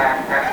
Thank you.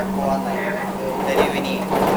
and go online.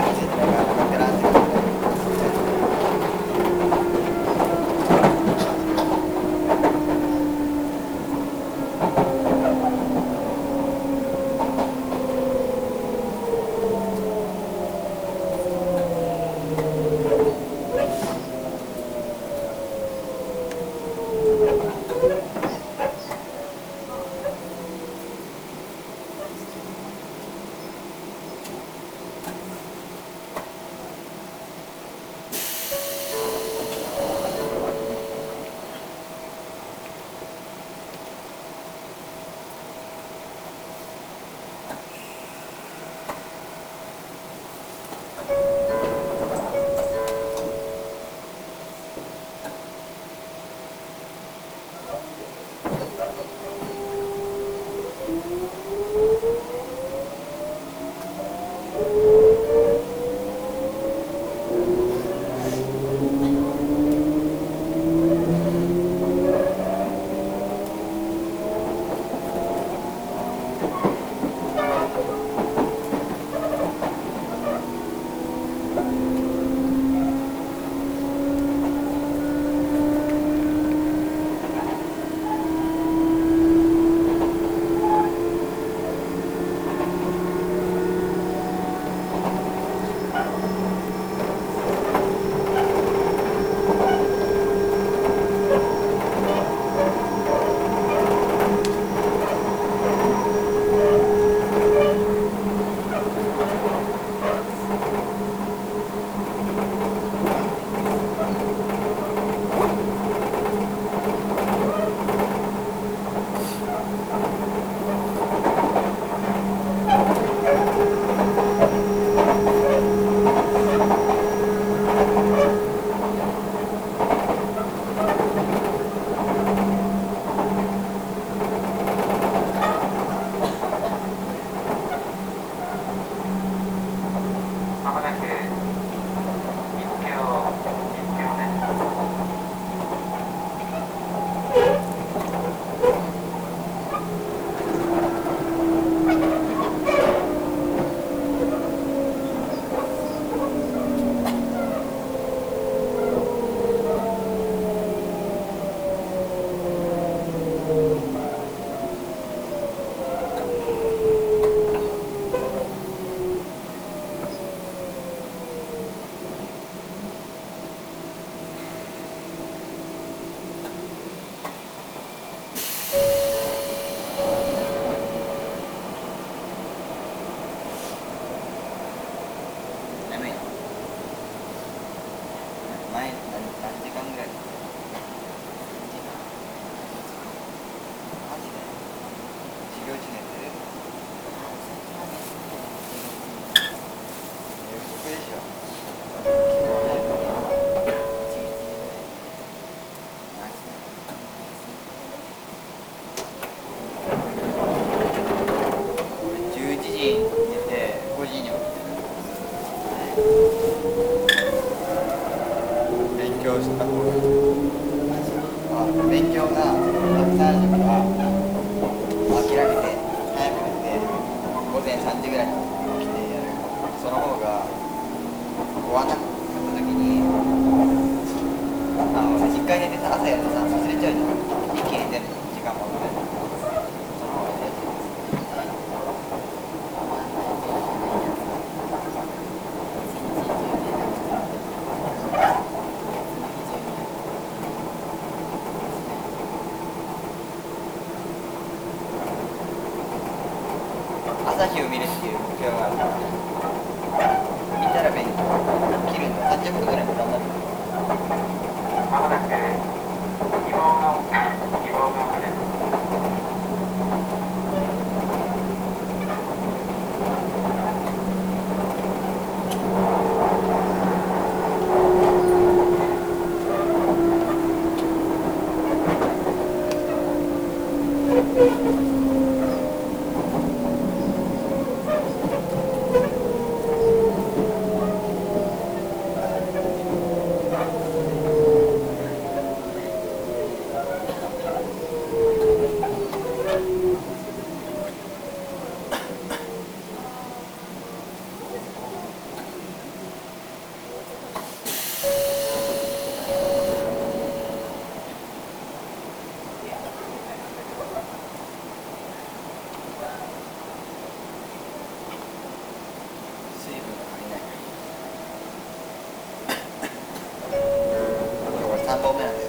atau.